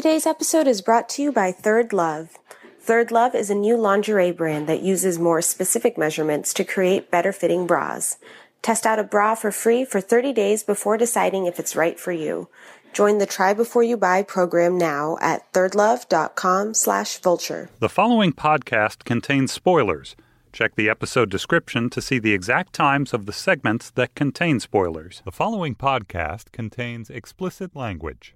Today's episode is brought to you by Third Love. Third Love is a new lingerie brand that uses more specific measurements to create better fitting bras. Test out a bra for free for 30 days before deciding if it's right for you. Join the Try Before You Buy program now at thirdlove.com slash vulture. The following podcast contains spoilers. Check the episode description to see the exact times of the segments that contain spoilers. The following podcast contains explicit language.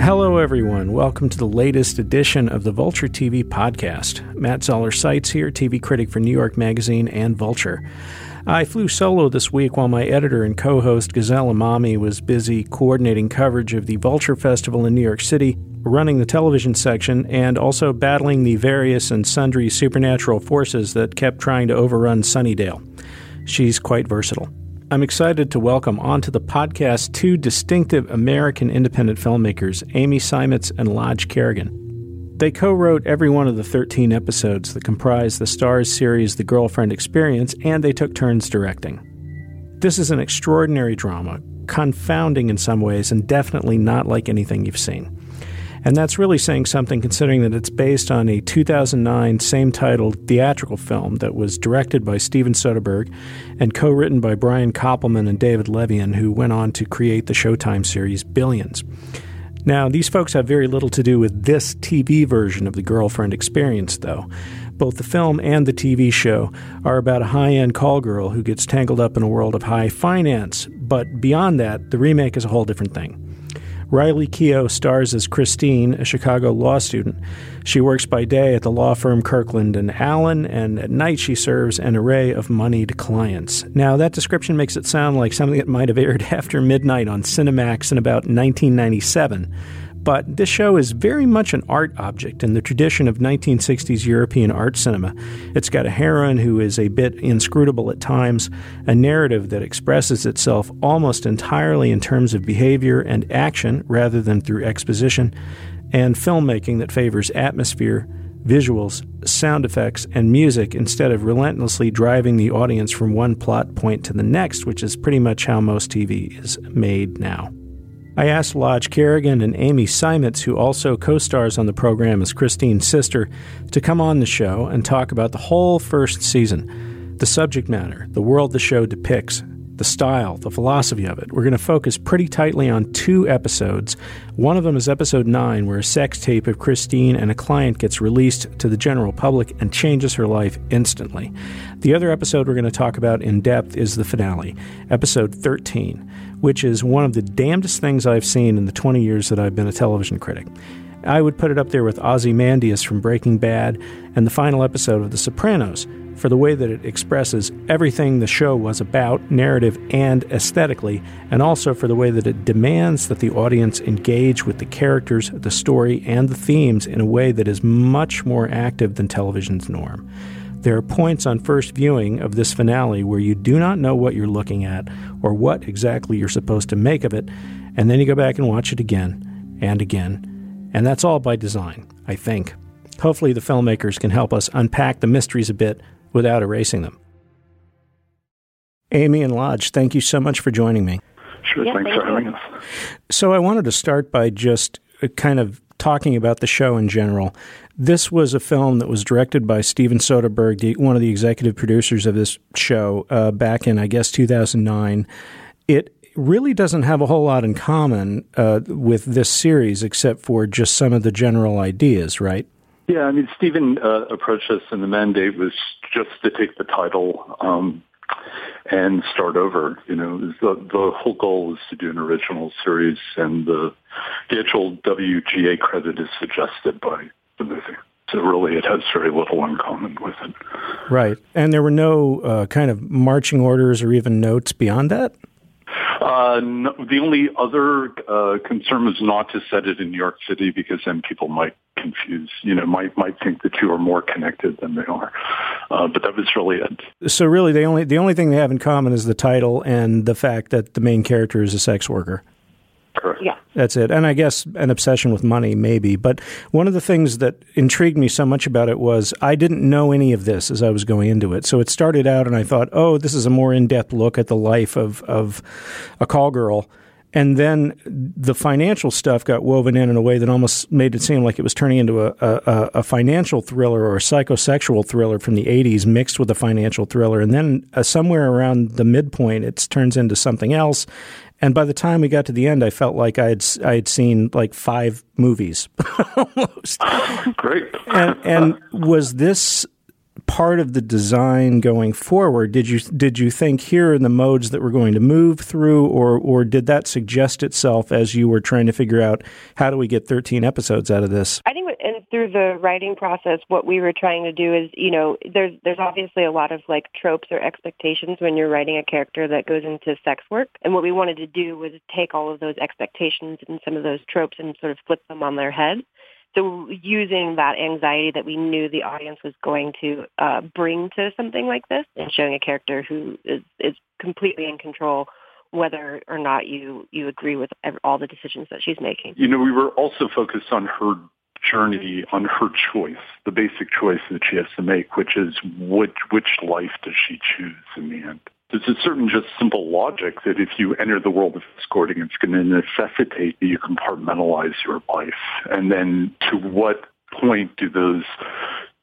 Hello, everyone. Welcome to the latest edition of the Vulture TV podcast. Matt Zoller Seitz here, TV critic for New York Magazine and Vulture. I flew solo this week while my editor and co host Gazelle Emami was busy coordinating coverage of the Vulture Festival in New York City, running the television section, and also battling the various and sundry supernatural forces that kept trying to overrun Sunnydale. She's quite versatile. I'm excited to welcome onto the podcast two distinctive American independent filmmakers, Amy Seimetz and Lodge Kerrigan. They co wrote every one of the 13 episodes that comprise the Starz series The Girlfriend Experience, and they took turns directing. This is an extraordinary drama, confounding in some ways, and definitely not like anything you've seen. And that's really saying something considering that it's based on a 2009 same titled theatrical film that was directed by Steven Soderbergh and co written by Brian Koppelman and David Levien, who went on to create the Showtime series Billions. Now, these folks have very little to do with this TV version of the girlfriend experience, though. Both the film and the TV show are about a high end call girl who gets tangled up in a world of high finance, but beyond that, the remake is a whole different thing. Riley Keough stars as Christine, a Chicago law student. She works by day at the law firm Kirkland and Allen, and at night she serves an array of moneyed clients. Now, that description makes it sound like something that might have aired after midnight on Cinemax in about 1997 but this show is very much an art object in the tradition of 1960s European art cinema. It's got a heroine who is a bit inscrutable at times, a narrative that expresses itself almost entirely in terms of behavior and action rather than through exposition, and filmmaking that favors atmosphere, visuals, sound effects, and music instead of relentlessly driving the audience from one plot point to the next, which is pretty much how most TV is made now. I asked Lodge Kerrigan and Amy Seimetz, who also co stars on the program as Christine's sister, to come on the show and talk about the whole first season the subject matter, the world the show depicts, the style, the philosophy of it. We're going to focus pretty tightly on two episodes. One of them is episode 9, where a sex tape of Christine and a client gets released to the general public and changes her life instantly. The other episode we're going to talk about in depth is the finale, episode 13 which is one of the damnedest things I've seen in the 20 years that I've been a television critic. I would put it up there with Ozymandias from Breaking Bad and the final episode of The Sopranos for the way that it expresses everything the show was about, narrative and aesthetically, and also for the way that it demands that the audience engage with the characters, the story, and the themes in a way that is much more active than television's norm. There are points on first viewing of this finale where you do not know what you're looking at or what exactly you're supposed to make of it, and then you go back and watch it again and again. And that's all by design, I think. Hopefully, the filmmakers can help us unpack the mysteries a bit without erasing them. Amy and Lodge, thank you so much for joining me. Sure, Yeah, thanks thank for you. having us. So, I wanted to start by just uh, kind of talking about the show in general. This was a film that was directed by Steven Soderbergh, the, one of the executive producers of this show, uh, back in, I guess, 2009. It really doesn't have a whole lot in common uh, with this series, except for just some of the general ideas, right? Yeah, I mean, Steven uh, approached us, and the mandate was just to take the title um, and start over. You know, the, the whole goal was to do an original series, and the, the actual WGA credit is suggested by the movie. So really, it has very little in common with it. Right. And there were no uh, kind of marching orders or even notes beyond that? Uh, no, the only other uh, concern was not to set it in New York City because then people might confuse, you know, might might think the two are more connected than they are. Uh, but that was really it. So really, the only the only thing they have in common is the title and the fact that the main character is a sex worker. Correct. Yeah. That's it. And I guess an obsession with money, maybe. But one of the things that intrigued me so much about it was I didn't know any of this as I was going into it. So it started out, and I thought, oh, this is a more in depth look at the life of, of a call girl. And then the financial stuff got woven in in a way that almost made it seem like it was turning into a, a, a financial thriller or a psychosexual thriller from the 80s mixed with a financial thriller. And then uh, somewhere around the midpoint, it turns into something else. And by the time we got to the end, I felt like I had I had seen like five movies almost. Great. and, and was this part of the design going forward? Did you did you think here are the modes that we're going to move through, or or did that suggest itself as you were trying to figure out how do we get 13 episodes out of this? I think and through the writing process, what we were trying to do is, you know, there's there's obviously a lot of like tropes or expectations when you're writing a character that goes into sex work, and what we wanted to do was take all of those expectations and some of those tropes and sort of flip them on their head so using that anxiety that we knew the audience was going to uh, bring to something like this and showing a character who is, is completely in control whether or not you, you agree with all the decisions that she's making. You know, we were also focused on her journey, on her choice, the basic choice that she has to make, which is which, which life does she choose in the end? there's a certain just simple logic that if you enter the world of escorting, it's going to necessitate that you compartmentalize your life. And then to what point do those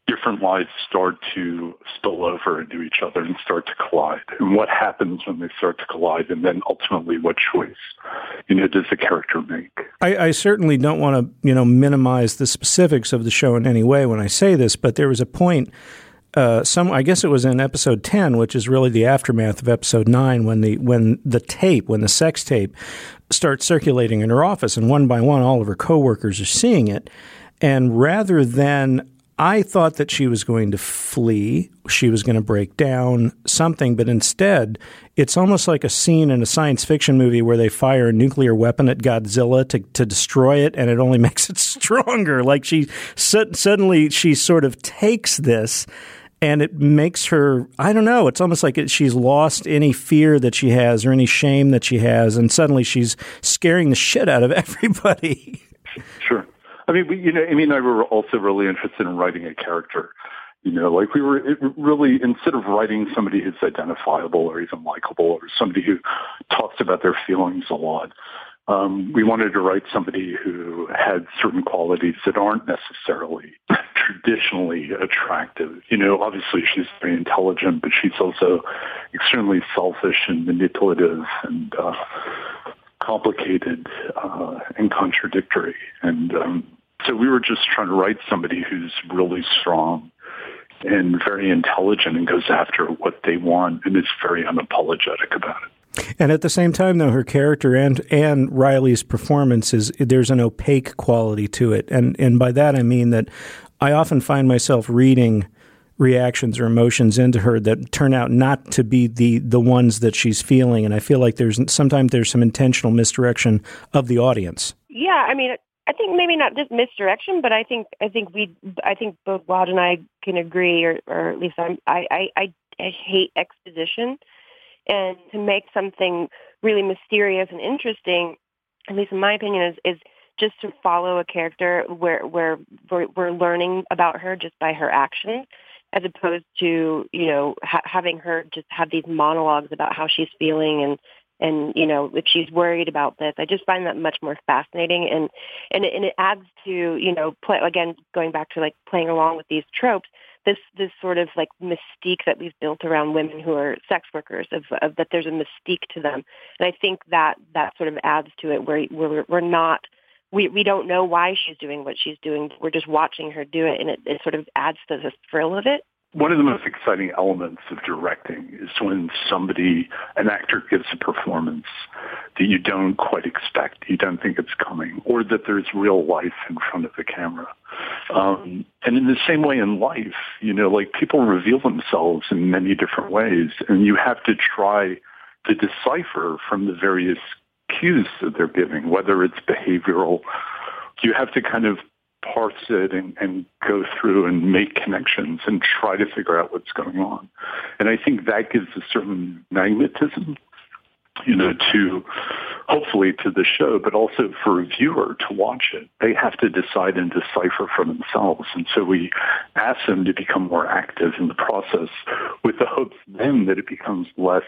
different lives start to spill over into each other and start to collide? And what happens when they start to collide? And then ultimately, what choice, you know, does the character make? I, I certainly don't want to, you know, minimize the specifics of the show in any way when I say this, but there was a point uh, some I guess it was in episode ten, which is really the aftermath of episode nine, when the when the tape, when the sex tape starts circulating in her office, and one by one, all of her coworkers are seeing it, and rather than I thought that she was going to flee, she was going to break down something, but instead, it's almost like a scene in a science fiction movie where they fire a nuclear weapon at Godzilla to, to destroy it, and it only makes it stronger. Like she suddenly she sort of takes this and it makes her i don't know it's almost like it, she's lost any fear that she has or any shame that she has and suddenly she's scaring the shit out of everybody sure i mean we, you know amy and i were also really interested in writing a character you know like we were really instead of writing somebody who's identifiable or even likable or somebody who talks about their feelings a lot um, we wanted to write somebody who had certain qualities that aren't necessarily traditionally attractive. You know, obviously she's very intelligent, but she's also extremely selfish and manipulative and uh, complicated uh, and contradictory. And um, so we were just trying to write somebody who's really strong and very intelligent and goes after what they want and is very unapologetic about it. And at the same time, though, her character and and Riley's performance is there's an opaque quality to it, and and by that I mean that I often find myself reading reactions or emotions into her that turn out not to be the the ones that she's feeling, and I feel like there's sometimes there's some intentional misdirection of the audience. Yeah, I mean, I think maybe not just misdirection, but I think I think we I think both Lodge and I can agree, or or at least I'm I I I, I hate exposition. And to make something really mysterious and interesting, at least in my opinion, is, is just to follow a character where, where we're, we're learning about her just by her actions as opposed to, you know, ha- having her just have these monologues about how she's feeling and, and you know if she's worried about this i just find that much more fascinating. And and it, and it adds to you know play, again going back to like playing along with these tropes this this sort of like mystique that we've built around women who are sex workers of, of that there's a mystique to them. And i think that that sort of adds to it where we're we're not we we don't know why she's doing what she's doing. We're just watching her do it and it, it sort of adds to the thrill of it one of the most exciting elements of directing is when somebody, an actor gives a performance that you don't quite expect, you don't think it's coming, or that there's real life in front of the camera. Um, and in the same way in life, you know, like people reveal themselves in many different ways, and you have to try to decipher from the various cues that they're giving, whether it's behavioral. You have to kind of parse it and, and go through and make connections and try to figure out what's going on. And I think that gives a certain magnetism, you know, to hopefully to the show, but also for a viewer to watch it. They have to decide and decipher for themselves. And so we ask them to become more active in the process with the hopes then that it becomes less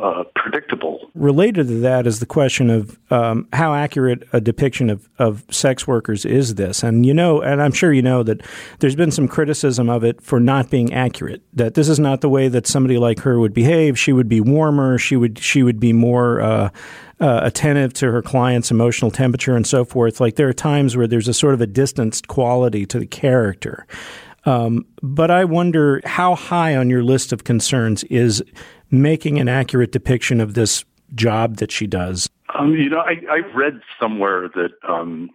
uh, predictable. Related to that is the question of um, how accurate a depiction of, of sex workers is this? And you know, and I'm sure you know that there's been some criticism of it for not being accurate. That this is not the way that somebody like her would behave. She would be warmer. She would she would be more. Uh, uh, attentive to her client's emotional temperature and so forth. Like there are times where there's a sort of a distanced quality to the character. Um, but I wonder how high on your list of concerns is making an accurate depiction of this job that she does? Um, you know, I, I read somewhere that um,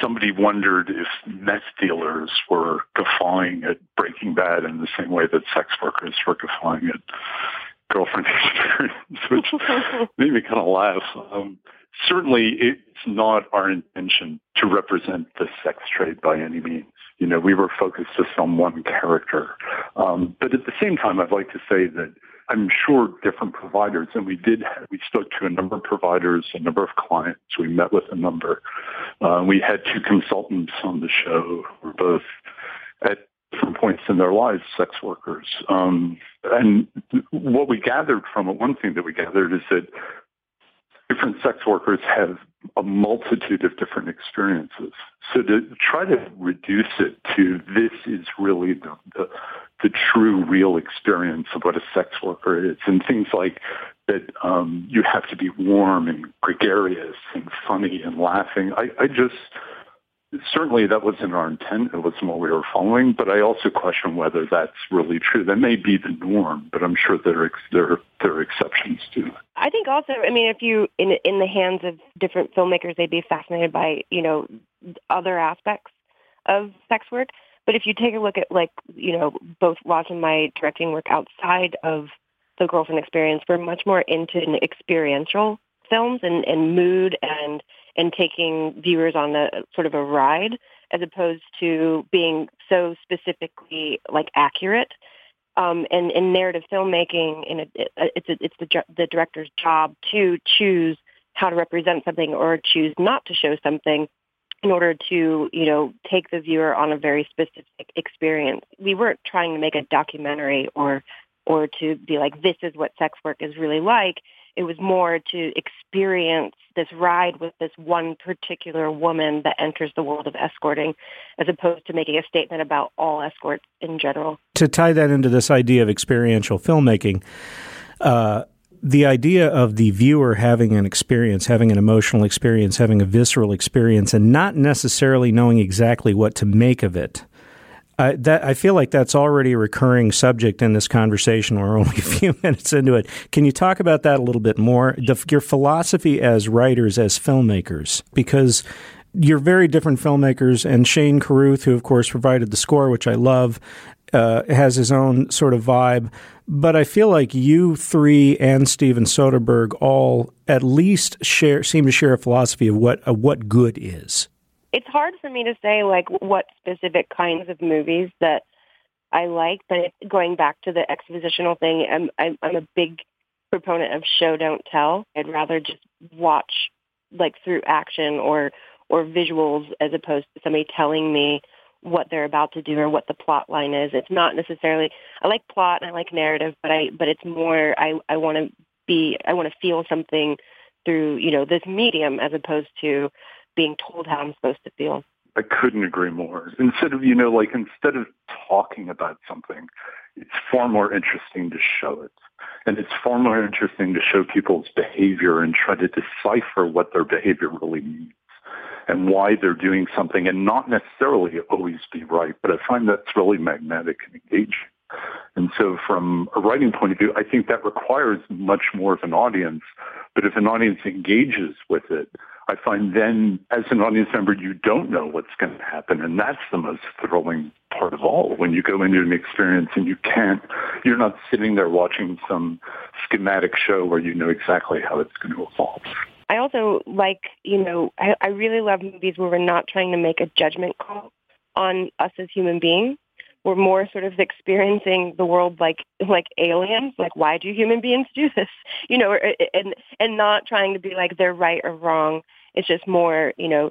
somebody wondered if meth dealers were guffawing at Breaking Bad in the same way that sex workers were guffawing at Girlfriend Experience, which made me kind of laugh. Um, certainly, it's not our intention to represent the sex trade by any means. You know, we were focused just on one character. Um, but at the same time, I'd like to say that I'm sure different providers, and we did, we spoke to a number of providers, a number of clients. We met with a number. Uh, we had two consultants on the show who were both at different points in their lives sex workers. Um, and what we gathered from it, one thing that we gathered is that different sex workers have a multitude of different experiences. So to try to reduce it to this is really the, the, the true, real experience of what a sex worker is, and things like that um, you have to be warm and gregarious and funny and laughing. I, I just certainly that wasn't our intent. It wasn't what we were following. But I also question whether that's really true. That may be the norm, but I'm sure there are, there are, there are exceptions to it. I think also, I mean, if you in in the hands of different filmmakers, they'd be fascinated by you know other aspects of sex work. But if you take a look at like you know both Lodge and my directing work outside of the girlfriend experience, we're much more into an experiential films and, and mood and and taking viewers on a sort of a ride as opposed to being so specifically like accurate. Um, and in narrative filmmaking, in a, it's a, it's the the director's job to choose how to represent something or choose not to show something in order to you know take the viewer on a very specific experience. We weren't trying to make a documentary or or to be like this is what sex work is really like it was more to experience this ride with this one particular woman that enters the world of escorting as opposed to making a statement about all escorts in general. To tie that into this idea of experiential filmmaking, uh, the idea of the viewer having an experience, having an emotional experience, having a visceral experience, and not necessarily knowing exactly what to make of it I, that, I feel like that's already a recurring subject in this conversation. We're only a few minutes into it. Can you talk about that a little bit more? The, your philosophy as writers, as filmmakers, because you're very different filmmakers, and Shane Carruth, who of course provided the score, which I love, uh, has his own sort of vibe. But I feel like you three and Steven Soderbergh all at least share seem to share a philosophy of what of what good is it's hard for me to say like what specific kinds of movies that I like, but going back to the expositional thing, I'm, I'm I'm a big proponent of show don't tell. I'd rather just watch like through action or or visuals as opposed to somebody telling me what they're about to do or what the plot line is. It's not necessarily I like plot and I like narrative, but I but it's more I I want to be I want to feel something through, you know, this medium as opposed to being told how I'm supposed to feel. I couldn't agree more. Instead of, you know, like instead of talking about something, it's far more interesting to show it. And it's far more interesting to show people's behavior and try to decipher what their behavior really means and why they're doing something and not necessarily always be right. But I find that's really magnetic and engaging. And so from a writing point of view, I think that requires much more of an audience. But if an audience engages with it, I find then as an audience member, you don't know what's going to happen. And that's the most thrilling part of all when you go into an experience and you can't, you're not sitting there watching some schematic show where you know exactly how it's going to evolve. I also like, you know, I, I really love movies where we're not trying to make a judgment call on us as human beings, we're more sort of experiencing the world like like aliens. Like, why do human beings do this? You know, and and not trying to be like they're right or wrong. It's just more, you know,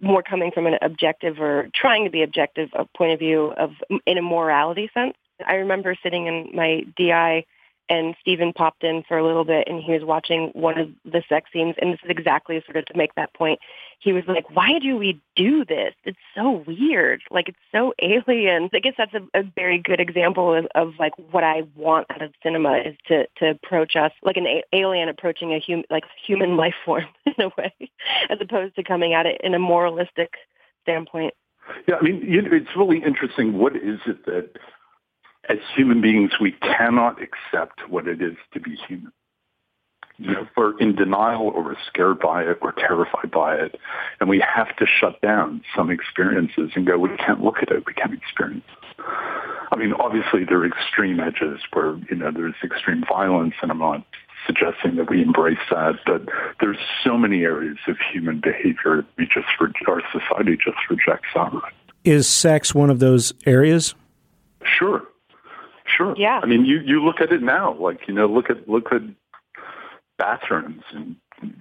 more coming from an objective or trying to be objective point of view of in a morality sense. I remember sitting in my DI and Steven popped in for a little bit and he was watching one of the sex scenes and this is exactly sort of to make that point. He was like, why do we do this? It's so weird. Like it's so alien. I guess that's a, a very good example of, of like what I want out of cinema is to, to approach us like an a- alien approaching a human, like human life form in a way, as opposed to coming at it in a moralistic standpoint. Yeah, I mean, it's really interesting. What is it that as human beings, we cannot accept what it is to be human. You know, we're in denial or we're scared by it, we're terrified by it, and we have to shut down some experiences and go, we can't look at it, we can't experience it. I mean, obviously there are extreme edges where, you know, there's extreme violence, and I'm not suggesting that we embrace that, but there's so many areas of human behavior we just, our society just rejects that. Is sex one of those areas? Sure. Sure. Yeah. I mean, you, you look at it now, like, you know, look at, look at bathrooms and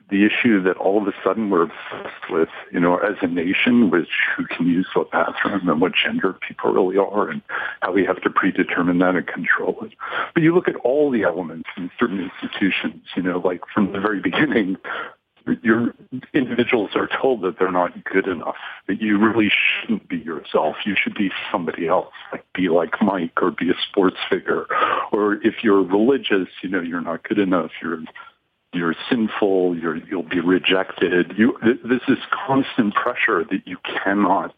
the issue that all of a sudden we're obsessed with, you know, as a nation, which who can use what bathroom and what gender people really are and how we have to predetermine that and control it. But you look at all the elements in certain institutions, you know, like from the very beginning, your individuals are told that they're not good enough, that you really shouldn't be yourself. You should be somebody else, like be like Mike or be a sports figure. Or if you're religious, you know, you're not good enough. You're you're sinful. You're you'll be rejected. You this is constant pressure that you cannot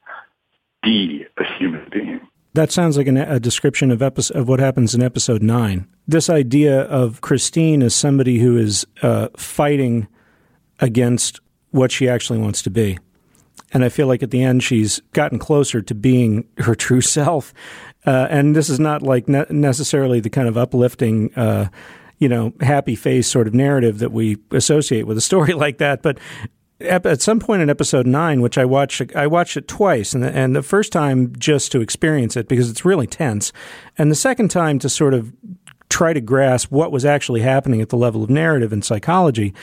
be a human being. That sounds like an, a description of, episode, of what happens in episode nine. This idea of Christine as somebody who is uh, fighting against what she actually wants to be. And I feel like at the end she's gotten closer to being her true self. Uh, and this is not like ne- necessarily the kind of uplifting, uh, you know, happy face sort of narrative that we associate with a story like that. But at some point in episode nine, which I watched, I watched it twice, and the, and the first time just to experience it because it's really tense, and the second time to sort of try to grasp what was actually happening at the level of narrative and psychology.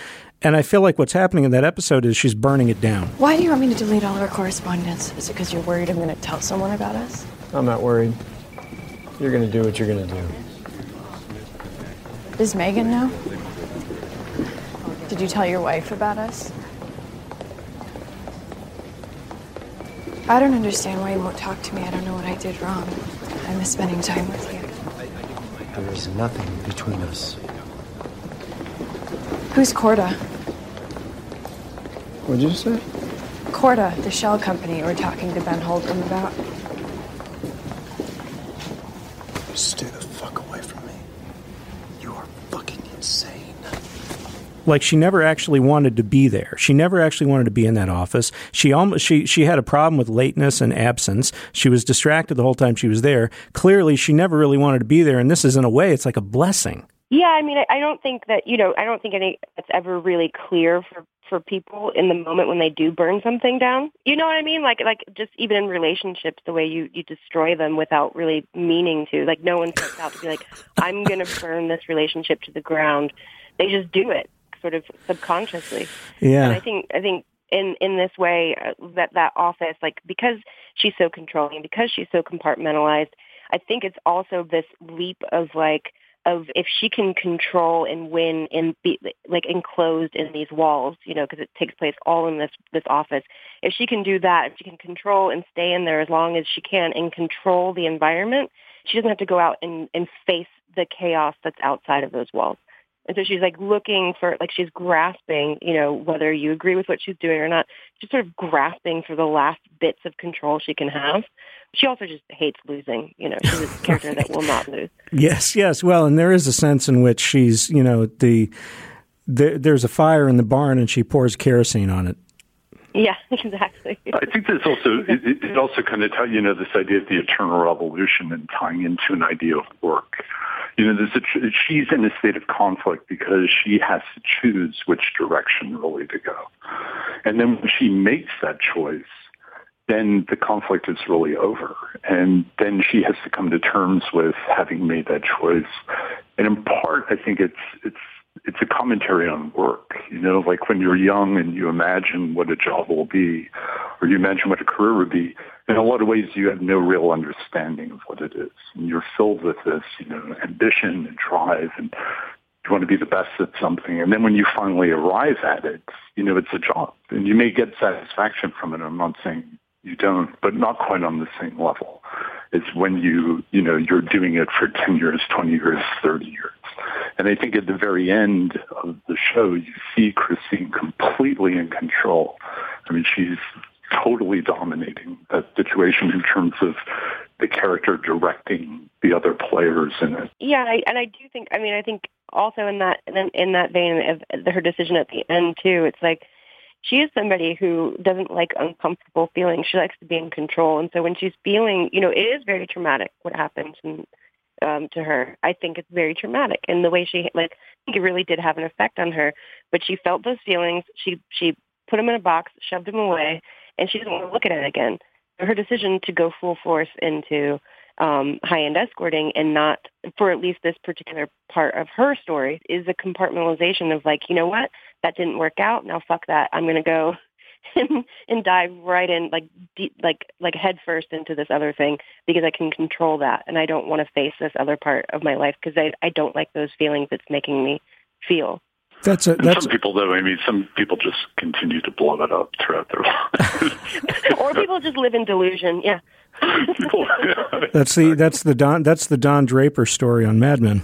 And I feel like what's happening in that episode is she's burning it down. Why do you want me to delete all of our correspondence? Is it because you're worried I'm going to tell someone about us? I'm not worried. You're going to do what you're going to do. Does Megan know? Did you tell your wife about us? I don't understand why you won't talk to me. I don't know what I did wrong. I miss spending time with you. There is nothing between us. Who's Corda? What'd you say? Corda, the shell company we're talking to Ben Holdren about. Stay the fuck away from me. You are fucking insane. Like she never actually wanted to be there. She never actually wanted to be in that office. She almost she she had a problem with lateness and absence. She was distracted the whole time she was there. Clearly, she never really wanted to be there. And this is in a way, it's like a blessing. Yeah, I mean, I, I don't think that you know, I don't think any that's ever really clear for for people in the moment when they do burn something down. You know what I mean? Like like just even in relationships, the way you you destroy them without really meaning to. Like no one sets out to be like, I'm going to burn this relationship to the ground. They just do it, sort of subconsciously. Yeah, and I think I think in in this way uh, that that office, like because she's so controlling, because she's so compartmentalized, I think it's also this leap of like of if she can control and win and be like enclosed in these walls, you know, because it takes place all in this this office. If she can do that, if she can control and stay in there as long as she can and control the environment, she doesn't have to go out and, and face the chaos that's outside of those walls. And so she's like looking for, like she's grasping, you know, whether you agree with what she's doing or not, she's sort of grasping for the last bits of control she can have. She also just hates losing. You know, she's a character that will not lose. Yes, yes. Well, and there is a sense in which she's, you know, the, the there's a fire in the barn and she pours kerosene on it. Yeah, exactly. I think there's also it, it also kind of tell you know this idea of the eternal revolution and tying into an idea of work. You know, there's a, she's in a state of conflict because she has to choose which direction really to go, and then when she makes that choice, then the conflict is really over. And then she has to come to terms with having made that choice. And in part, I think it's, it's, it's a commentary on work. You know, like when you're young and you imagine what a job will be, or you imagine what a career would be, in a lot of ways you have no real understanding of what it is. And you're filled with this, you know, ambition and drive and you want to be the best at something. And then when you finally arrive at it, you know, it's a job. And you may get satisfaction from it. I'm not saying you don't, but not quite on the same level. It's when you, you know, you're doing it for 10 years, 20 years, 30 years. And I think at the very end of the show, you see Christine completely in control. I mean, she's totally dominating that situation in terms of the character directing the other players in it. Yeah, I, and I do think. I mean, I think also in that in, in that vein of her decision at the end too. It's like she is somebody who doesn't like uncomfortable feelings. She likes to be in control, and so when she's feeling, you know, it is very traumatic what happens and, um, to her. I think it's very traumatic, and the way she like, I think it really did have an effect on her. But she felt those feelings. She she put them in a box, shoved them away, and she doesn't want to look at it again. Her decision to go full force into um, high-end escorting and not, for at least this particular part of her story, is a compartmentalization of like, you know what, that didn't work out. Now fuck that. I'm going to go and, and dive right in, like deep, like like head first into this other thing because I can control that, and I don't want to face this other part of my life because I I don't like those feelings it's making me feel. That's a, that's some people though. I mean, some people just continue to blow it up throughout their lives, or people just live in delusion. Yeah. that's the that's the Don that's the Don Draper story on Mad Men.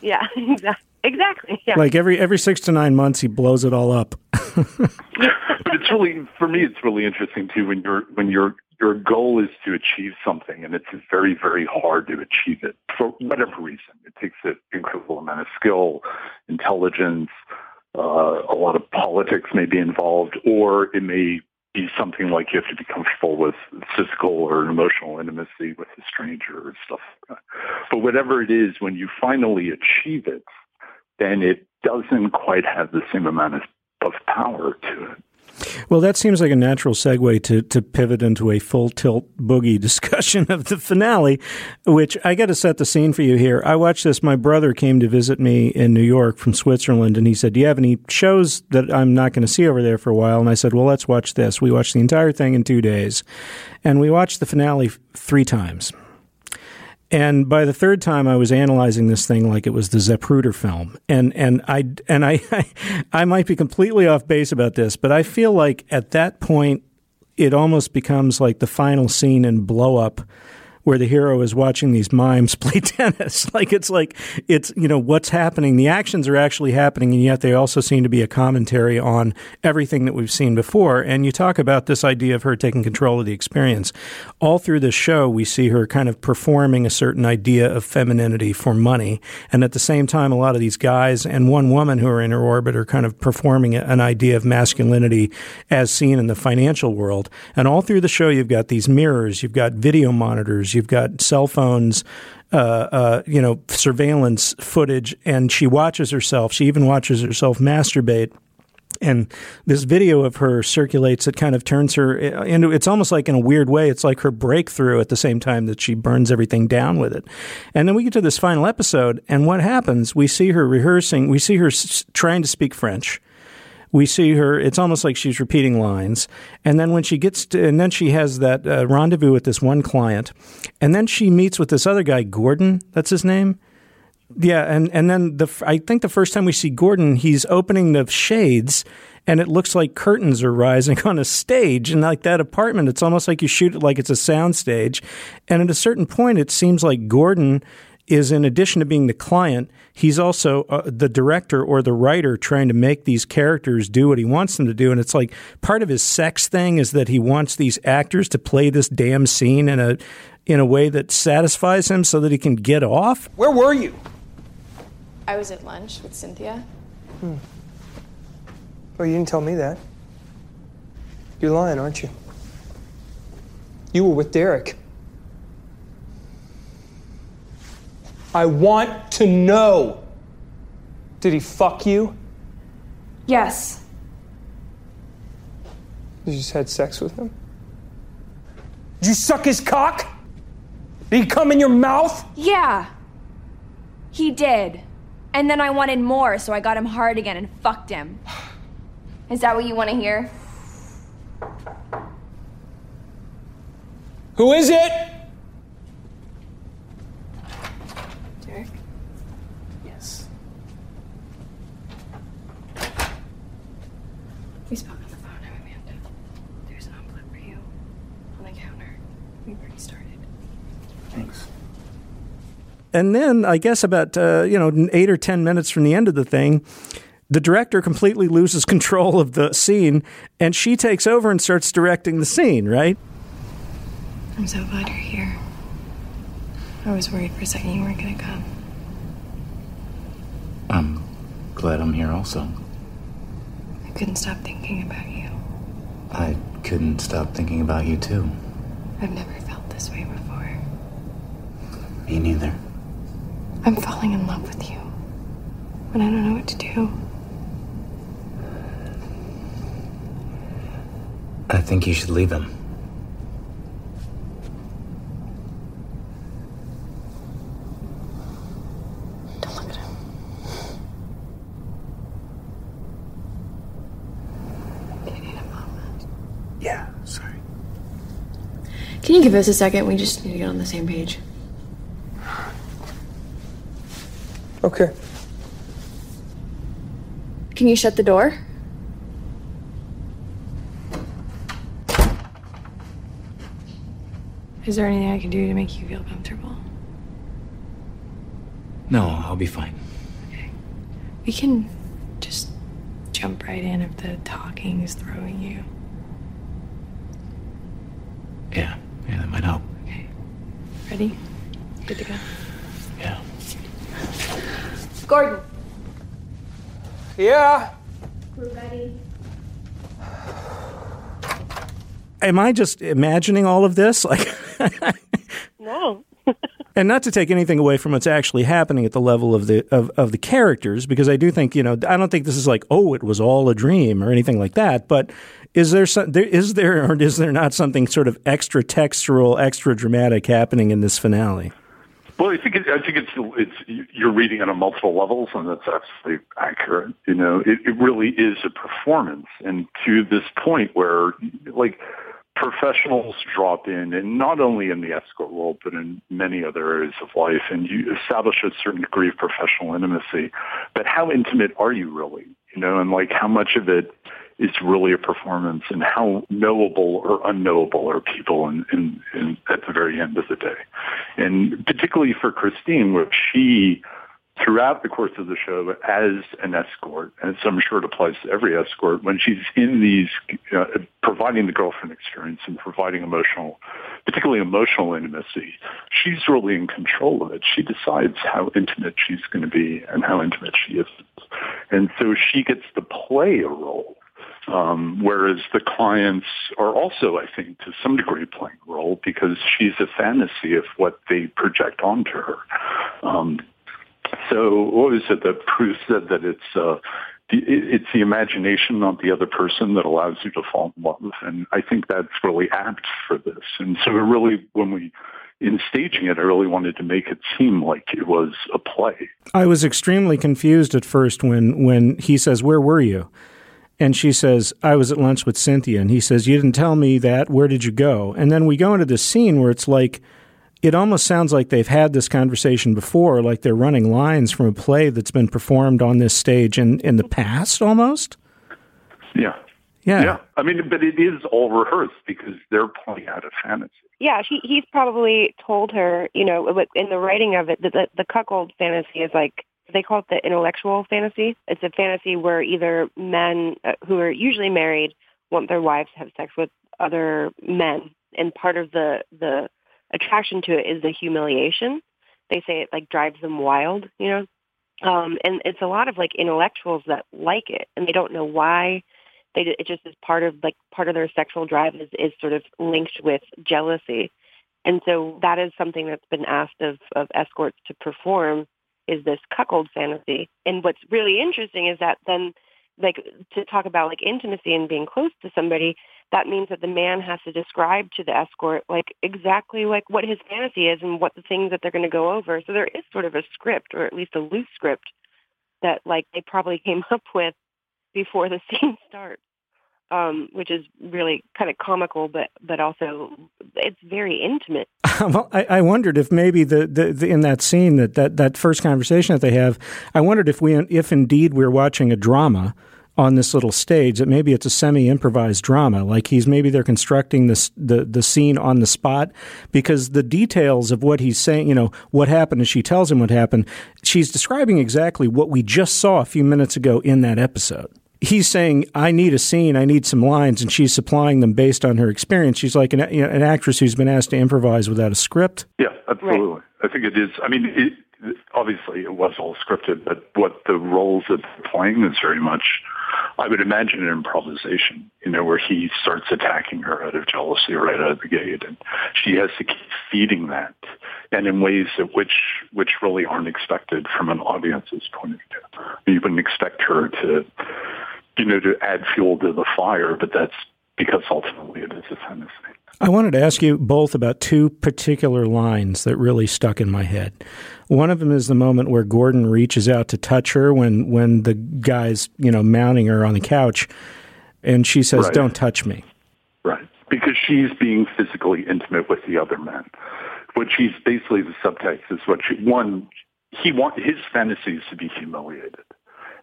Yeah, exactly. Exactly. Yeah. Like every every six to nine months, he blows it all up. but it's really for me. It's really interesting too when you're when your your goal is to achieve something, and it's very very hard to achieve it for whatever reason. It takes an incredible amount of skill, intelligence. Uh, a lot of politics may be involved, or it may be something like you have to be comfortable with physical or emotional intimacy with a stranger or stuff like that. But whatever it is, when you finally achieve it, then it doesn't quite have the same amount of, of power to it. Well, that seems like a natural segue to, to pivot into a full tilt boogie discussion of the finale, which I got to set the scene for you here. I watched this. My brother came to visit me in New York from Switzerland, and he said, Do you have any shows that I'm not going to see over there for a while? And I said, Well, let's watch this. We watched the entire thing in two days, and we watched the finale three times. And by the third time, I was analyzing this thing like it was the Zapruder film, and and I and I I might be completely off base about this, but I feel like at that point, it almost becomes like the final scene in Blow Up where the hero is watching these mimes play tennis. like it's like it's you know what's happening. The actions are actually happening, and yet they also seem to be a commentary on everything that we've seen before. And you talk about this idea of her taking control of the experience. All through this show, we see her kind of performing a certain idea of femininity for money, and at the same time, a lot of these guys and one woman who are in her orbit are kind of performing an idea of masculinity as seen in the financial world. And all through the show, you've got these mirrors, you've got video monitors You've got cell phones, uh, uh, you know, surveillance footage, and she watches herself. She even watches herself masturbate. And this video of her circulates. It kind of turns her into. It's almost like in a weird way. It's like her breakthrough at the same time that she burns everything down with it. And then we get to this final episode, and what happens? We see her rehearsing. We see her s- trying to speak French we see her. It's almost like she's repeating lines, and then when she gets to, and then she has that uh, rendezvous with this one client, and then she meets with this other guy, Gordon. That's his name. Yeah, and and then the I think the first time we see Gordon, he's opening the shades, and it looks like curtains are rising on a stage. And like that apartment, it's almost like you shoot it like it's a sound stage. And at a certain point, it seems like Gordon is in addition to being the client, he's also uh, the director or the writer trying to make these characters do what he wants them to do. And it's like part of his sex thing is that he wants these actors to play this damn scene in a in a way that satisfies him so that he can get off. Where were you? I was at lunch with Cynthia. Hmm. Well, you didn't tell me that. You're lying, aren't you? You were with Derek. I want to know. Did he fuck you? Yes. You just had sex with him? Did you suck his cock? Did he come in your mouth? Yeah. He did. And then I wanted more, so I got him hard again and fucked him. Is that what you want to hear? Who is it? Derek? Yes. We spoke on the phone. I'm Amanda. There's an envelope for you on the counter. We've already started. Thanks. And then I guess about uh, you know eight or ten minutes from the end of the thing, the director completely loses control of the scene, and she takes over and starts directing the scene. Right? I'm so glad you're here. I was worried for a second you weren't gonna come. I'm glad I'm here also. I couldn't stop thinking about you. I couldn't stop thinking about you too. I've never felt this way before. Me neither. I'm falling in love with you. but I don't know what to do. I think you should leave him. Don't look at him. Do you need a moment? Yeah, sorry. Can you give us a second? We just need to get on the same page. Okay. Can you shut the door? Is there anything I can do to make you feel comfortable? No, I'll be fine. Okay. We can just jump right in if the talking is throwing you. Yeah, yeah, that might help. Okay. Ready? Good to go. Yeah. Gordon. Yeah. We're ready. Am I just imagining all of this? Like, No. and not to take anything away from what's actually happening at the level of the of, of the characters, because I do think you know I don't think this is like oh it was all a dream or anything like that. But is there some there is there or is there not something sort of extra textural, extra dramatic happening in this finale? Well, I think it, I think it's it's you're reading it on multiple levels, and that's absolutely accurate. You know, it, it really is a performance, and to this point where like professionals drop in, and not only in the escort world, but in many other areas of life, and you establish a certain degree of professional intimacy. But how intimate are you really? You know, and like how much of it is really a performance, and how knowable or unknowable are people in, in, in at the very end of the day, and particularly for Christine, where she throughout the course of the show as an escort, and so I'm sure it applies to every escort, when she's in these, uh, providing the girlfriend experience and providing emotional, particularly emotional intimacy, she's really in control of it. She decides how intimate she's going to be and how intimate she is. And so she gets to play a role. Um, whereas the clients are also, I think, to some degree playing a role because she's a fantasy of what they project onto her. Um, so what was it that Proust said that it's uh, the, it's the imagination, not the other person, that allows you to fall in love. And I think that's really apt for this. And so really, when we in staging it, I really wanted to make it seem like it was a play. I was extremely confused at first when when he says, "Where were you?" And she says, I was at lunch with Cynthia. And he says, You didn't tell me that. Where did you go? And then we go into this scene where it's like, it almost sounds like they've had this conversation before, like they're running lines from a play that's been performed on this stage in, in the past almost. Yeah. Yeah. Yeah. I mean, but it is all rehearsed because they're playing out a fantasy. Yeah, he he's probably told her, you know, in the writing of it, that the, the cuckold fantasy is like they call it the intellectual fantasy. It's a fantasy where either men uh, who are usually married want their wives to have sex with other men, and part of the the attraction to it is the humiliation. They say it like drives them wild, you know. Um, and it's a lot of like intellectuals that like it, and they don't know why. They it just is part of like part of their sexual drive is is sort of linked with jealousy, and so that is something that's been asked of of escorts to perform is this cuckold fantasy. And what's really interesting is that then like to talk about like intimacy and being close to somebody, that means that the man has to describe to the escort like exactly like what his fantasy is and what the things that they're going to go over. So there is sort of a script or at least a loose script that like they probably came up with before the scene starts. Um, which is really kind of comical, but but also it's very intimate. well, I, I, wondered if maybe the, the, the, in that scene that, that that first conversation that they have, I wondered if we if indeed we're watching a drama on this little stage that maybe it's a semi improvised drama like he's maybe they're constructing this the the scene on the spot because the details of what he's saying you know what happened and she tells him what happened she's describing exactly what we just saw a few minutes ago in that episode he's saying I need a scene I need some lines and she's supplying them based on her experience she's like an, you know, an actress who's been asked to improvise without a script yeah absolutely right. I think it is I mean it, obviously it was all scripted, but what the roles that they're playing is very much, I would imagine, an improvisation, you know, where he starts attacking her out of jealousy right out of the gate. And she has to keep feeding that and in ways that which, which really aren't expected from an audience's point of view. You wouldn't expect her to, you know, to add fuel to the fire, but that's because ultimately it is a fantasy. I wanted to ask you both about two particular lines that really stuck in my head. One of them is the moment where Gordon reaches out to touch her when when the guy's you know mounting her on the couch, and she says, right. "Don't touch me." Right, because she's being physically intimate with the other man. What she's basically the subtext is what she one he want his fantasy is to be humiliated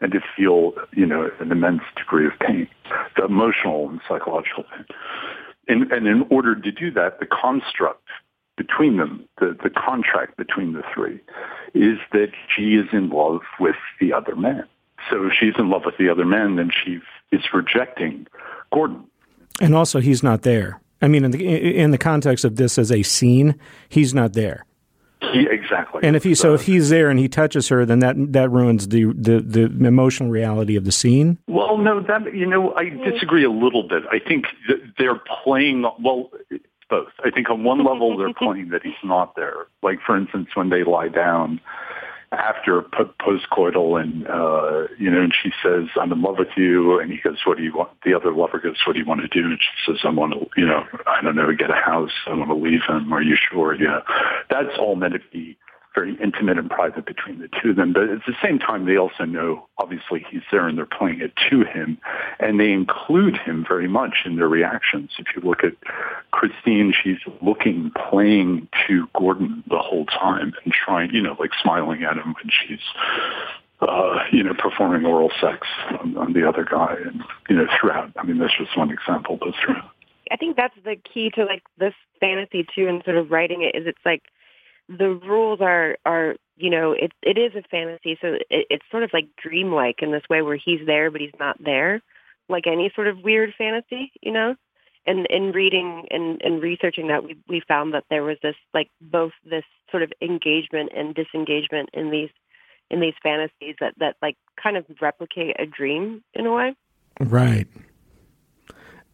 and to feel you know an immense degree of pain, the emotional and psychological pain. And, and in order to do that, the construct between them, the, the contract between the three, is that she is in love with the other man. So if she's in love with the other man, then she is rejecting Gordon. And also, he's not there. I mean, in the in the context of this as a scene, he's not there. He, exactly. And if he so if he's there and he touches her, then that that ruins the, the the emotional reality of the scene. Well, no, that you know, I disagree a little bit. I think they're playing well both. I think on one level they're playing that he's not there. Like for instance, when they lie down after postcoital, and uh, you know, and she says, "I'm in love with you," and he goes, "What do you want?" The other lover goes, "What do you want to do?" And she says, "I want to, you know, I don't know, get a house. I want to leave him. Are you sure?" Yeah, that's all meant to be very intimate and private between the two of them. But at the same time, they also know, obviously, he's there and they're playing it to him. And they include him very much in their reactions. If you look at Christine, she's looking, playing to Gordon the whole time and trying, you know, like smiling at him when she's uh, you know, performing oral sex on, on the other guy, and you know, throughout. I mean, that's just one example, but throughout. I think that's the key to like this fantasy too, and sort of writing it is it's like the rules are are you know it it is a fantasy. So it, it's sort of like dreamlike in this way where he's there but he's not there like any sort of weird fantasy you know? And in reading and, and researching that we we found that there was this like both this sort of engagement and disengagement in these in these fantasies that that like kind of replicate a dream in a way. Right.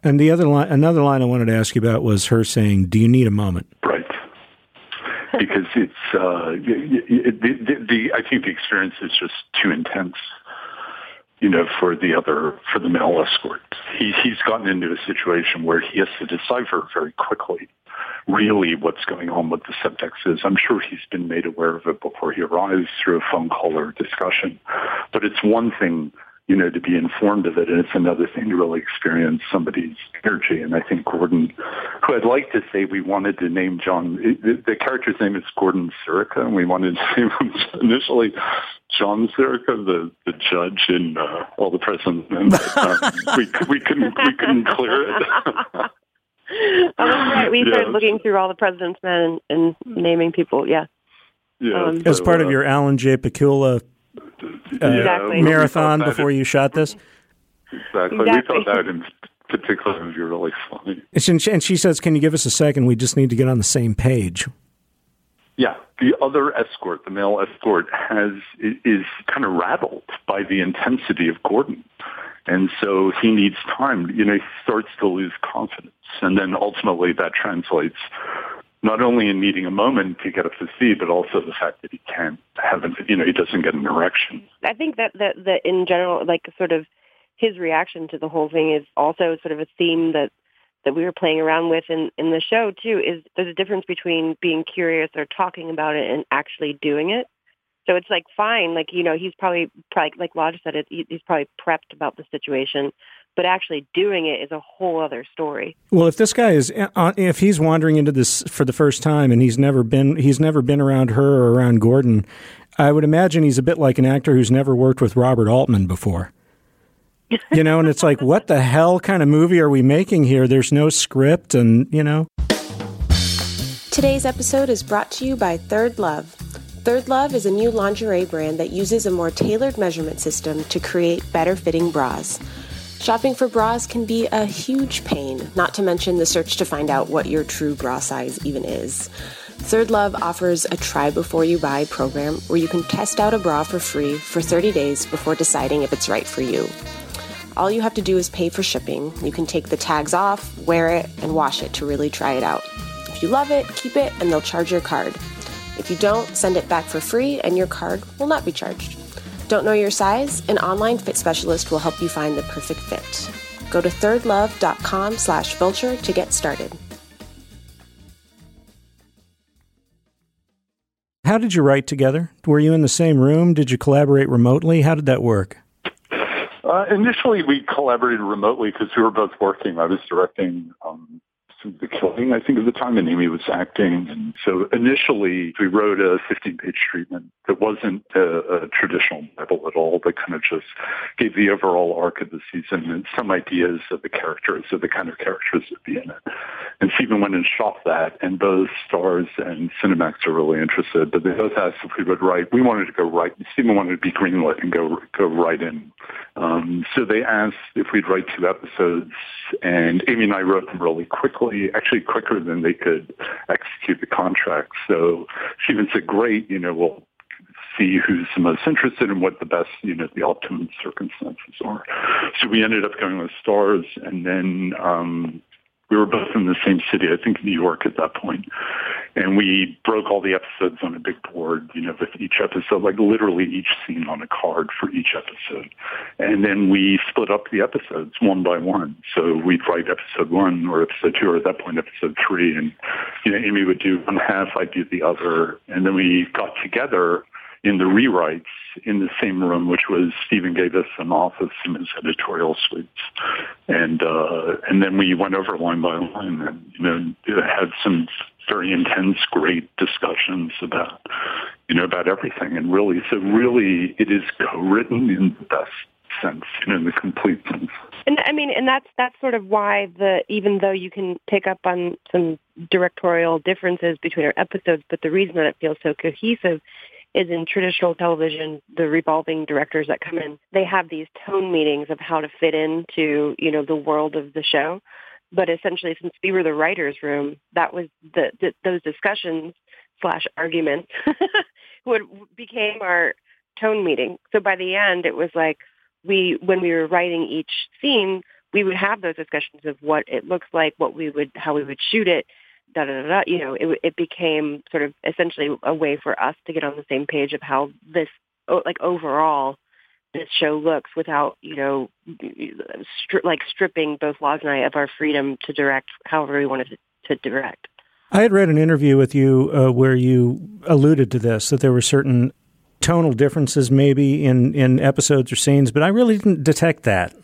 And the other line another line i wanted to ask you about was her saying do you need a moment because it's uh, the, the, the, I think the experience is just too intense. You know, for the other, for the male escort, he, he's gotten into a situation where he has to decipher very quickly, really, what's going on, with the subtext is. I'm sure he's been made aware of it before he arrives through a phone call or discussion, but it's one thing you know, to be informed of it. And it's another thing to really experience somebody's energy. And I think Gordon, who I'd like to say we wanted to name John, the, the character's name is Gordon Sirica, and we wanted to name him initially John Sirica, the, the judge in uh, All the President's Men. Um, we, we, couldn't, we couldn't clear it. oh, right. We started looking through All the President's Men and, and naming people, yeah. Yeah, um, as part of uh, your Alan J. Pakula uh, exactly. marathon before you shot this? Exactly. exactly. We thought that in particular would be really funny. And she, and she says, "Can you give us a second? We just need to get on the same page." Yeah, the other escort, the male escort, has is kind of rattled by the intensity of Gordon, and so he needs time. You know, he starts to lose confidence, and then ultimately that translates not only in needing a moment to get to speed, but also the fact that he can't have, an, you know, he doesn't get an erection. I think that, that, that in general, like sort of his reaction to the whole thing is also sort of a theme that that we were playing around with in in the show too is there's a difference between being curious or talking about it and actually doing it. So it's like fine, like you know, he's probably probably like Lodge said, it, he's probably prepped about the situation, but actually doing it is a whole other story. Well, if this guy is uh, if he's wandering into this for the first time and he's never been he's never been around her or around Gordon, I would imagine he's a bit like an actor who's never worked with Robert Altman before. you know, and it's like, what the hell kind of movie are we making here? There's no script, and you know. Today's episode is brought to you by Third Love. Third Love is a new lingerie brand that uses a more tailored measurement system to create better fitting bras. Shopping for bras can be a huge pain, not to mention the search to find out what your true bra size even is. Third Love offers a try before you buy program where you can test out a bra for free for 30 days before deciding if it's right for you. All you have to do is pay for shipping. You can take the tags off, wear it, and wash it to really try it out. If you love it, keep it, and they'll charge your card. If you don't, send it back for free and your card will not be charged. Don't know your size? An online fit specialist will help you find the perfect fit. Go to thirdlove.com slash vulture to get started. How did you write together? Were you in the same room? Did you collaborate remotely? How did that work? Uh, initially, we collaborated remotely because we were both working. I was directing um, the killing, I think, at the time, and Amy was acting. And so initially, we wrote a 15-page treatment that wasn't a, a, traditional Bible at all, but kind of just gave the overall arc of the season and some ideas of the characters, of the kind of characters that be in it. And Steven went and shot that, and both Starz and Cinemax are really interested, but they both asked if we would write. We wanted to go right. Steven wanted to be greenlit and go go right in. Um, so they asked if we'd write two episodes, and Amy and I wrote them really quickly, actually quicker than they could execute the contract. So Steven said, great, you know, we'll see who's the most interested in what the best, you know, the optimum circumstances are. So we ended up going with Starz, and then um, we were both in the same city, I think New York at that point. And we broke all the episodes on a big board, you know, with each episode, like literally each scene on a card for each episode. And then we split up the episodes one by one. So we'd write episode one or episode two or at that point episode three. And, you know, Amy would do one half, I'd do the other. And then we got together in the rewrites in the same room, which was Steven gave us an office in his editorial suites, and uh, and then we went over line by line and you know had some very intense, great discussions about you know about everything, and really, so really, it is co-written in the best sense, you know, in the complete sense. And I mean, and that's that's sort of why the even though you can pick up on some directorial differences between our episodes, but the reason that it feels so cohesive is in traditional television, the revolving directors that come in, they have these tone meetings of how to fit into, you know, the world of the show. But essentially, since we were the writers' room, that was the, the those discussions slash arguments would became our tone meeting. So by the end, it was like we, when we were writing each scene, we would have those discussions of what it looks like, what we would, how we would shoot it, da da da. da you know, it, it became sort of essentially a way for us to get on the same page of how this, like overall, this show looks without you know, stri- like stripping both Lodge and I of our freedom to direct however we wanted to, to direct. I had read an interview with you uh, where you alluded to this that there were certain tonal differences maybe in in episodes or scenes, but I really didn't detect that.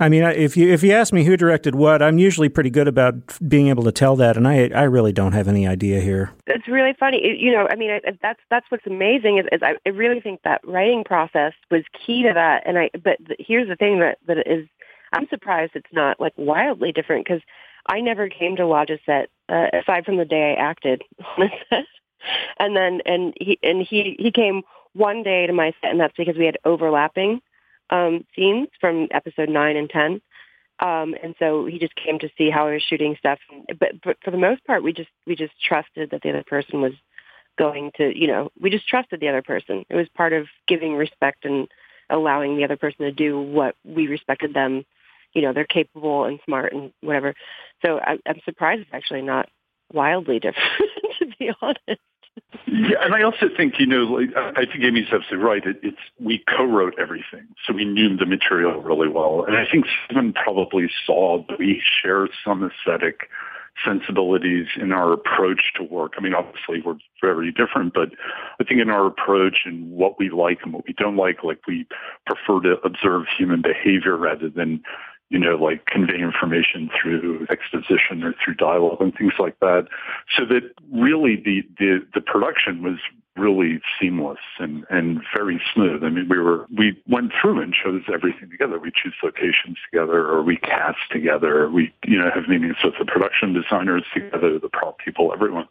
I mean, if you if you ask me who directed what, I'm usually pretty good about being able to tell that, and I I really don't have any idea here. It's really funny, it, you know. I mean, it, that's that's what's amazing is, is I, I really think that writing process was key to that. And I but here's the thing that that is, I'm surprised it's not like wildly different because I never came to Lodge's set uh, aside from the day I acted on set, and then and he and he he came one day to my set, and that's because we had overlapping um, scenes from episode nine and ten. Um, and so he just came to see how I was shooting stuff. But, but for the most part, we just we just trusted that the other person was going to, you know, we just trusted the other person. It was part of giving respect and allowing the other person to do what we respected them. You know, they're capable and smart and whatever. So I, I'm surprised it's actually not wildly different, to be honest. Yeah, and I also think you know, like, I think Amy's absolutely right. It, it's we co-wrote everything, so we knew the material really well, and I think Steven probably saw that we share some aesthetic sensibilities in our approach to work. I mean, obviously we're very different, but I think in our approach and what we like and what we don't like, like we prefer to observe human behavior rather than you know, like convey information through exposition or through dialogue and things like that. So that really the, the, the production was really seamless and, and very smooth. I mean, we were, we went through and chose everything together. We choose locations together or we cast together. We, you know, have meetings with the production designers together, the prop people, everyone.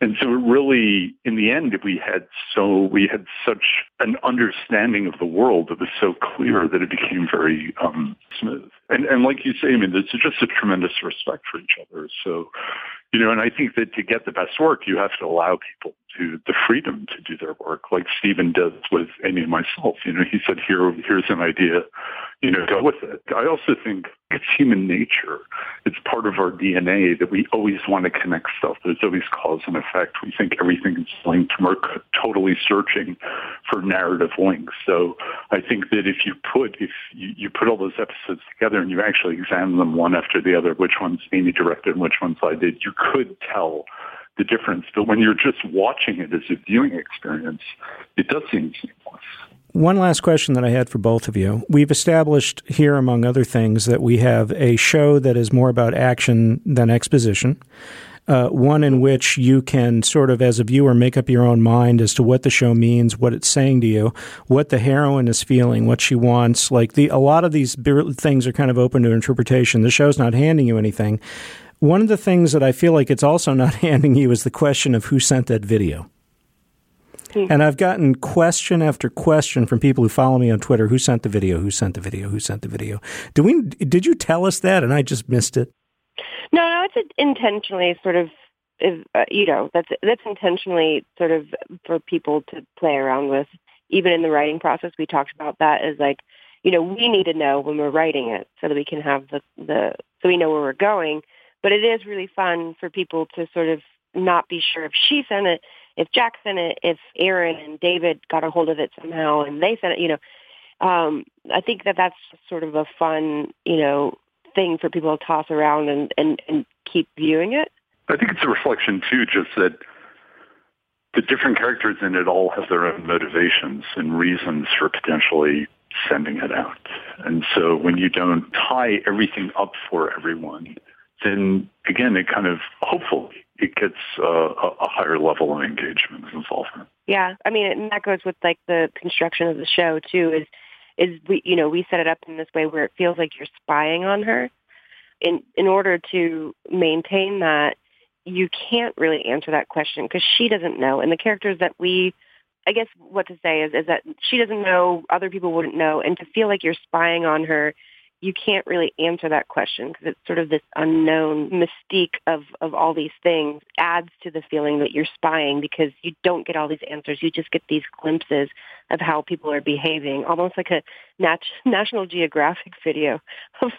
And so really, in the end, we had so, we had such an understanding of the world that was so clear that it became very um, smooth. And, and like you say, I mean, there's just a tremendous respect for each other. So, you know, and I think that to get the best work, you have to allow people to the freedom to do their work, like Steven does with Amy and myself. You know, he said, "Here, here's an idea you know, go with it. I also think it's human nature. It's part of our DNA that we always want to connect stuff. There's always cause and effect. We think everything is linked we're totally searching for narrative links. So I think that if you put, if you, you put all those episodes together and you actually examine them one after the other, which ones Amy directed and which ones I did, you could tell the difference. But when you're just watching it as a viewing experience, it does seem seamless. One last question that I had for both of you. We've established here, among other things, that we have a show that is more about action than exposition. Uh, one in which you can sort of, as a viewer, make up your own mind as to what the show means, what it's saying to you, what the heroine is feeling, what she wants. Like the, a lot of these things are kind of open to interpretation. The show's not handing you anything. One of the things that I feel like it's also not handing you is the question of who sent that video. Hmm. And I've gotten question after question from people who follow me on Twitter. Who sent the video? Who sent the video? Who sent the video? Did we? Did you tell us that, and I just missed it? No, no, it's intentionally sort of, uh, you know, that's that's intentionally sort of for people to play around with. Even in the writing process, we talked about that as like, you know, we need to know when we're writing it so that we can have the the so we know where we're going. But it is really fun for people to sort of not be sure if she sent it if Jack sent it, if Aaron and David got a hold of it somehow and they sent it, you know, um, I think that that's sort of a fun, you know, thing for people to toss around and, and, and keep viewing it. I think it's a reflection too, just that the different characters in it all have their own motivations and reasons for potentially sending it out. And so when you don't tie everything up for everyone, then again, it kind of hopefully it gets uh, a higher level of engagement and involvement. Yeah, I mean, and that goes with like the construction of the show too. Is is we you know we set it up in this way where it feels like you're spying on her. In in order to maintain that, you can't really answer that question because she doesn't know, and the characters that we I guess what to say is is that she doesn't know, other people wouldn't know, and to feel like you're spying on her you can't really answer that question because it's sort of this unknown mystique of, of all these things adds to the feeling that you're spying because you don't get all these answers. You just get these glimpses of how people are behaving, almost like a nat- National Geographic video of,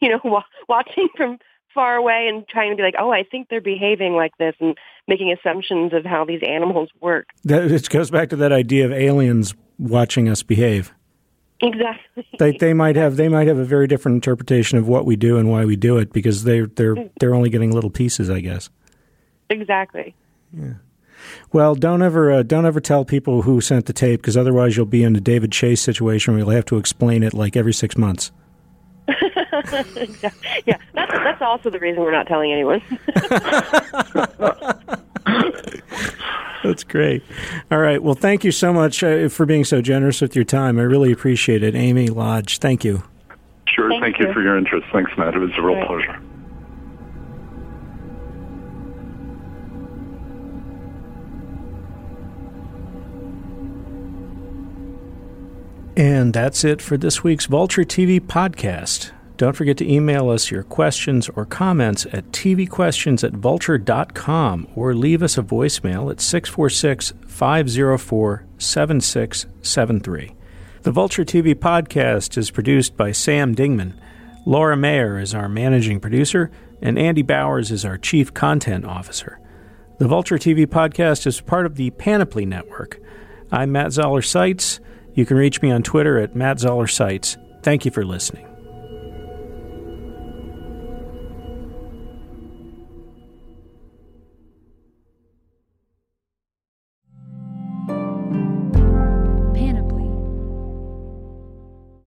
you know, wa- watching from far away and trying to be like, oh, I think they're behaving like this and making assumptions of how these animals work. That, it goes back to that idea of aliens watching us behave. Exactly. They they might have they might have a very different interpretation of what we do and why we do it because they they're they're only getting little pieces, I guess. Exactly. Yeah. Well, don't ever uh, don't ever tell people who sent the tape because otherwise you'll be in a David Chase situation where you'll have to explain it like every six months. yeah, that's that's also the reason we're not telling anyone. That's great. All right. Well, thank you so much uh, for being so generous with your time. I really appreciate it. Amy Lodge, thank you. Sure. Thank, thank you. you. for your interest. Thanks, Matt. It was a real right. pleasure. And that's it for this week's Vulture TV podcast. Don't forget to email us your questions or comments at tvquestions at vulture.com or leave us a voicemail at 646 504 7673. The Vulture TV podcast is produced by Sam Dingman. Laura Mayer is our managing producer, and Andy Bowers is our chief content officer. The Vulture TV podcast is part of the Panoply Network. I'm Matt Zoller Seitz. You can reach me on Twitter at Matt Zoller Seitz. Thank you for listening.